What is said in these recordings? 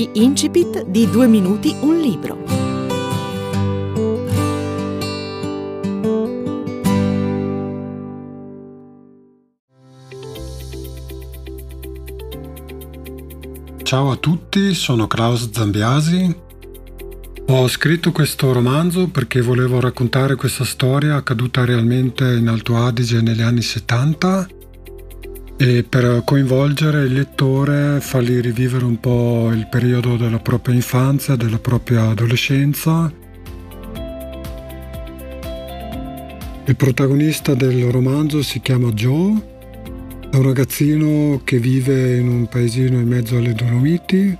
Gli incipit di Due minuti un libro. Ciao a tutti, sono Klaus Zambiasi. Ho scritto questo romanzo perché volevo raccontare questa storia accaduta realmente in Alto Adige negli anni 70 e per coinvolgere il lettore, fargli rivivere un po' il periodo della propria infanzia, della propria adolescenza. Il protagonista del romanzo si chiama Joe, è un ragazzino che vive in un paesino in mezzo alle Dolomiti,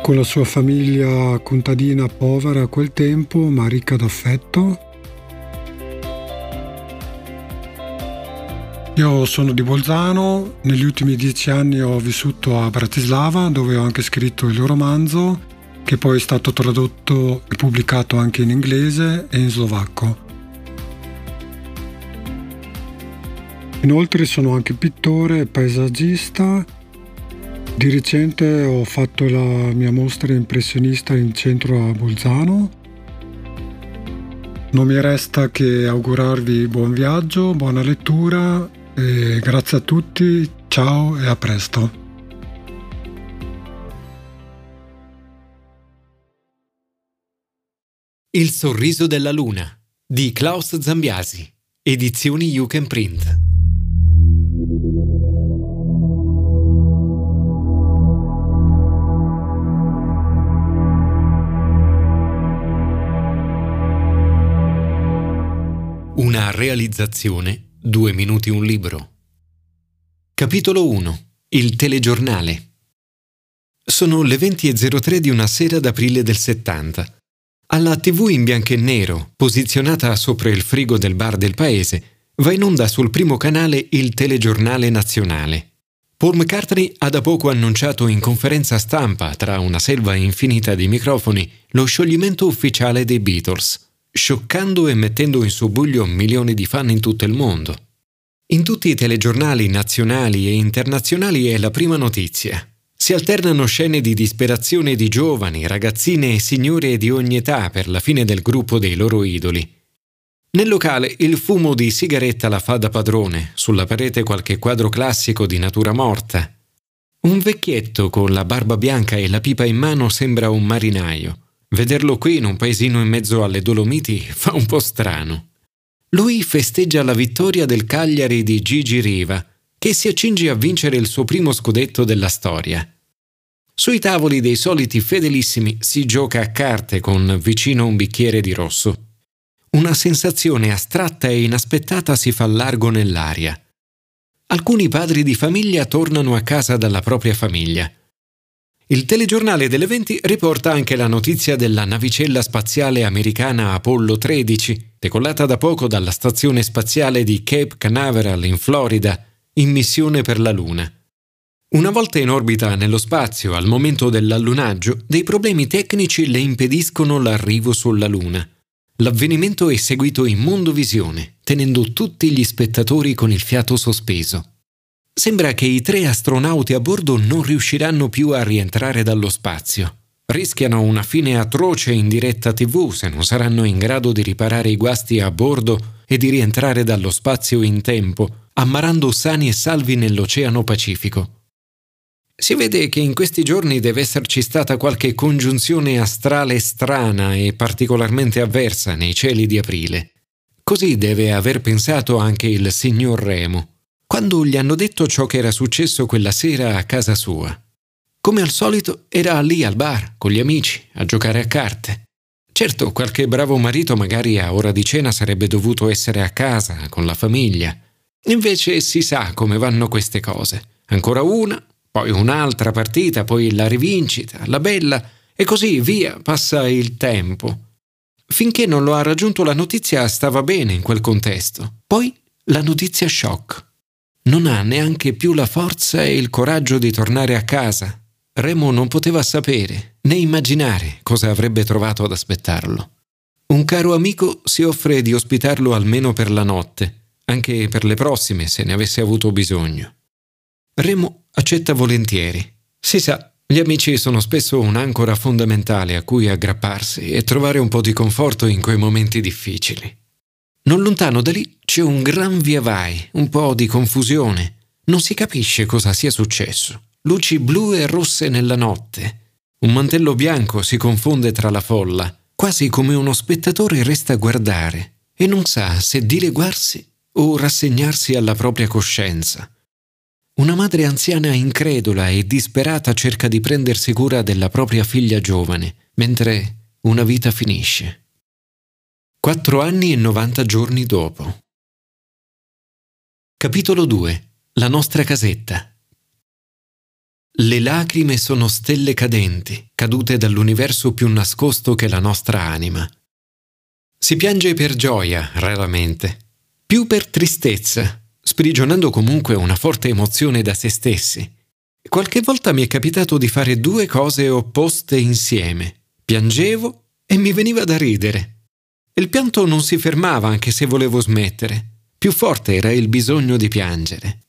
con la sua famiglia contadina povera a quel tempo, ma ricca d'affetto. Io sono di Bolzano, negli ultimi dieci anni ho vissuto a Bratislava dove ho anche scritto il romanzo che poi è stato tradotto e pubblicato anche in inglese e in slovacco. Inoltre sono anche pittore e paesaggista. Di recente ho fatto la mia mostra impressionista in centro a Bolzano. Non mi resta che augurarvi buon viaggio, buona lettura e grazie a tutti, ciao e a presto. Il sorriso della luna di Klaus Zambiasi, edizioni You Can Print. Una realizzazione 2 minuti un libro. Capitolo 1. Il telegiornale. Sono le 20.03 di una sera d'aprile del 70. Alla tv in bianco e nero, posizionata sopra il frigo del bar del paese, va in onda sul primo canale il telegiornale nazionale. Paul McCartney ha da poco annunciato in conferenza stampa, tra una selva infinita di microfoni, lo scioglimento ufficiale dei Beatles scioccando e mettendo in subbuglio milioni di fan in tutto il mondo. In tutti i telegiornali nazionali e internazionali è la prima notizia. Si alternano scene di disperazione di giovani, ragazzine e signore di ogni età per la fine del gruppo dei loro idoli. Nel locale il fumo di sigaretta la fa da padrone, sulla parete qualche quadro classico di natura morta. Un vecchietto con la barba bianca e la pipa in mano sembra un marinaio. Vederlo qui in un paesino in mezzo alle Dolomiti fa un po' strano. Lui festeggia la vittoria del Cagliari di Gigi Riva, che si accinge a vincere il suo primo scudetto della storia. Sui tavoli dei soliti fedelissimi si gioca a carte con vicino un bicchiere di rosso. Una sensazione astratta e inaspettata si fa largo nell'aria. Alcuni padri di famiglia tornano a casa dalla propria famiglia. Il telegiornale delle 20 riporta anche la notizia della navicella spaziale americana Apollo 13, decollata da poco dalla stazione spaziale di Cape Canaveral in Florida, in missione per la Luna. Una volta in orbita nello spazio al momento dell'allunaggio, dei problemi tecnici le impediscono l'arrivo sulla Luna. L'avvenimento è seguito in mondovisione, tenendo tutti gli spettatori con il fiato sospeso. Sembra che i tre astronauti a bordo non riusciranno più a rientrare dallo spazio. Rischiano una fine atroce in diretta tv se non saranno in grado di riparare i guasti a bordo e di rientrare dallo spazio in tempo, ammarando sani e salvi nell'Oceano Pacifico. Si vede che in questi giorni deve esserci stata qualche congiunzione astrale strana e particolarmente avversa nei cieli di aprile. Così deve aver pensato anche il signor Remo quando gli hanno detto ciò che era successo quella sera a casa sua. Come al solito era lì al bar con gli amici a giocare a carte. Certo, qualche bravo marito magari a ora di cena sarebbe dovuto essere a casa con la famiglia. Invece si sa come vanno queste cose. Ancora una, poi un'altra partita, poi la rivincita, la bella, e così via passa il tempo. Finché non lo ha raggiunto la notizia stava bene in quel contesto. Poi la notizia shock non ha neanche più la forza e il coraggio di tornare a casa. Remo non poteva sapere né immaginare cosa avrebbe trovato ad aspettarlo. Un caro amico si offre di ospitarlo almeno per la notte, anche per le prossime se ne avesse avuto bisogno. Remo accetta volentieri. Si sa, Gli amici sono spesso un'ancora fondamentale a cui aggrapparsi e trovare un po' di conforto in quei momenti difficili. Non lontano da lì c'è un gran via vai, un po' di confusione. Non si capisce cosa sia successo. Luci blu e rosse nella notte. Un mantello bianco si confonde tra la folla, quasi come uno spettatore resta a guardare e non sa se dileguarsi o rassegnarsi alla propria coscienza. Una madre anziana incredula e disperata cerca di prendersi cura della propria figlia giovane, mentre una vita finisce. Quattro anni e 90 giorni dopo. Capitolo 2. La nostra casetta. Le lacrime sono stelle cadenti, cadute dall'universo più nascosto che la nostra anima. Si piange per gioia, raramente, più per tristezza, sprigionando comunque una forte emozione da se stessi. Qualche volta mi è capitato di fare due cose opposte insieme. Piangevo e mi veniva da ridere. Il pianto non si fermava anche se volevo smettere. Più forte era il bisogno di piangere.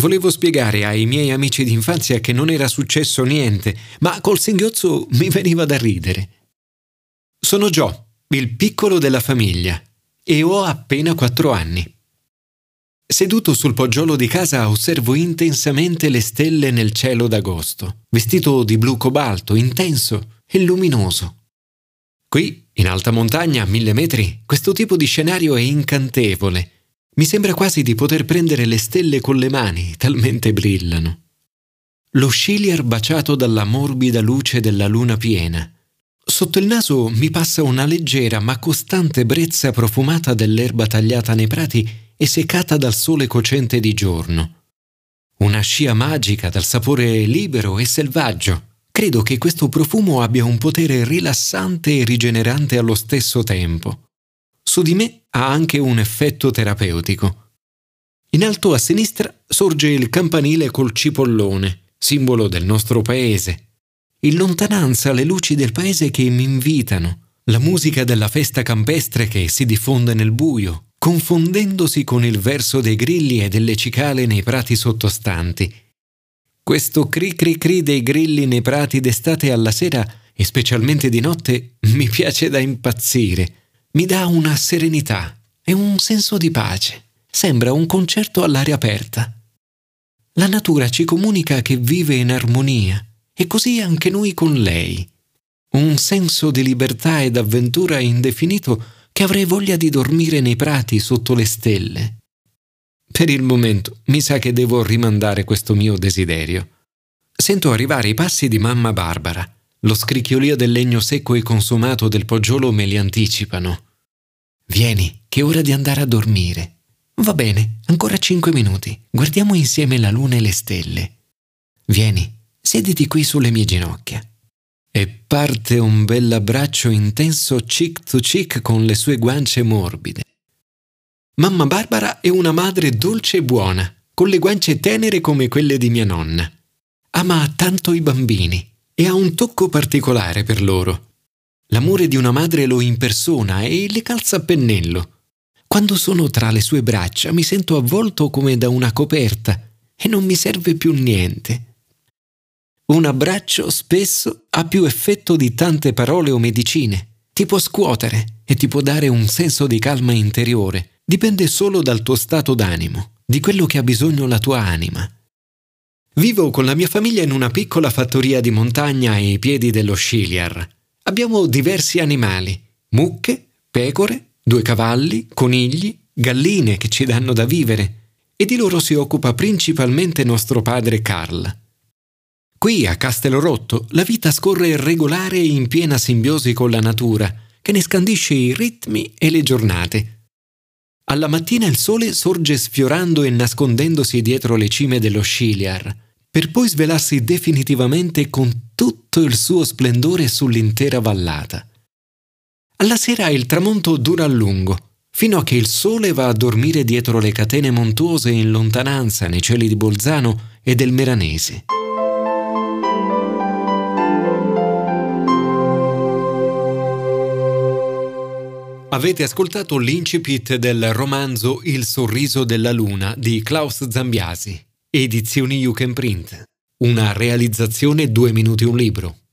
Volevo spiegare ai miei amici d'infanzia che non era successo niente, ma col singhiozzo mi veniva da ridere. Sono Joe, il piccolo della famiglia, e ho appena quattro anni. Seduto sul poggiolo di casa osservo intensamente le stelle nel cielo d'agosto, vestito di blu cobalto, intenso e luminoso. Qui, in alta montagna, a mille metri, questo tipo di scenario è incantevole. Mi sembra quasi di poter prendere le stelle con le mani, talmente brillano. Lo sciliar baciato dalla morbida luce della luna piena. Sotto il naso mi passa una leggera ma costante brezza profumata dell'erba tagliata nei prati e seccata dal sole cocente di giorno. Una scia magica dal sapore libero e selvaggio. Credo che questo profumo abbia un potere rilassante e rigenerante allo stesso tempo. Su di me ha anche un effetto terapeutico. In alto a sinistra sorge il campanile col cipollone, simbolo del nostro paese. In lontananza le luci del paese che mi invitano, la musica della festa campestre che si diffonde nel buio, confondendosi con il verso dei grilli e delle cicale nei prati sottostanti. Questo cri cri cri dei grilli nei prati d'estate alla sera e specialmente di notte mi piace da impazzire. Mi dà una serenità e un senso di pace. Sembra un concerto all'aria aperta. La natura ci comunica che vive in armonia e così anche noi con lei. Un senso di libertà ed avventura indefinito che avrei voglia di dormire nei prati sotto le stelle. Per il momento mi sa che devo rimandare questo mio desiderio. Sento arrivare i passi di mamma Barbara. Lo scricchiolio del legno secco e consumato del poggiolo me li anticipano. Vieni, che è ora di andare a dormire. Va bene, ancora cinque minuti. Guardiamo insieme la luna e le stelle. Vieni, sediti qui sulle mie ginocchia e parte un bell'abbraccio intenso cheek to cheek con le sue guance morbide. Mamma Barbara è una madre dolce e buona, con le guance tenere come quelle di mia nonna. Ama tanto i bambini e ha un tocco particolare per loro. L'amore di una madre lo impersona e le calza a pennello. Quando sono tra le sue braccia mi sento avvolto come da una coperta e non mi serve più niente. Un abbraccio spesso ha più effetto di tante parole o medicine. Ti può scuotere e ti può dare un senso di calma interiore. Dipende solo dal tuo stato d'animo, di quello che ha bisogno la tua anima. Vivo con la mia famiglia in una piccola fattoria di montagna ai piedi dello Sciliar. Abbiamo diversi animali, mucche, pecore, due cavalli, conigli, galline che ci danno da vivere, e di loro si occupa principalmente nostro padre Carl. Qui a Castelrotto la vita scorre regolare e in piena simbiosi con la natura, che ne scandisce i ritmi e le giornate. Alla mattina il sole sorge sfiorando e nascondendosi dietro le cime dello Sciliar, per poi svelarsi definitivamente con tutto il suo splendore sull'intera vallata. Alla sera il tramonto dura a lungo, fino a che il sole va a dormire dietro le catene montuose in lontananza nei cieli di Bolzano e del Meranese. Avete ascoltato l'incipit del romanzo Il sorriso della luna di Klaus Zambiasi, edizioni You Can Print. una realizzazione 2 minuti un libro.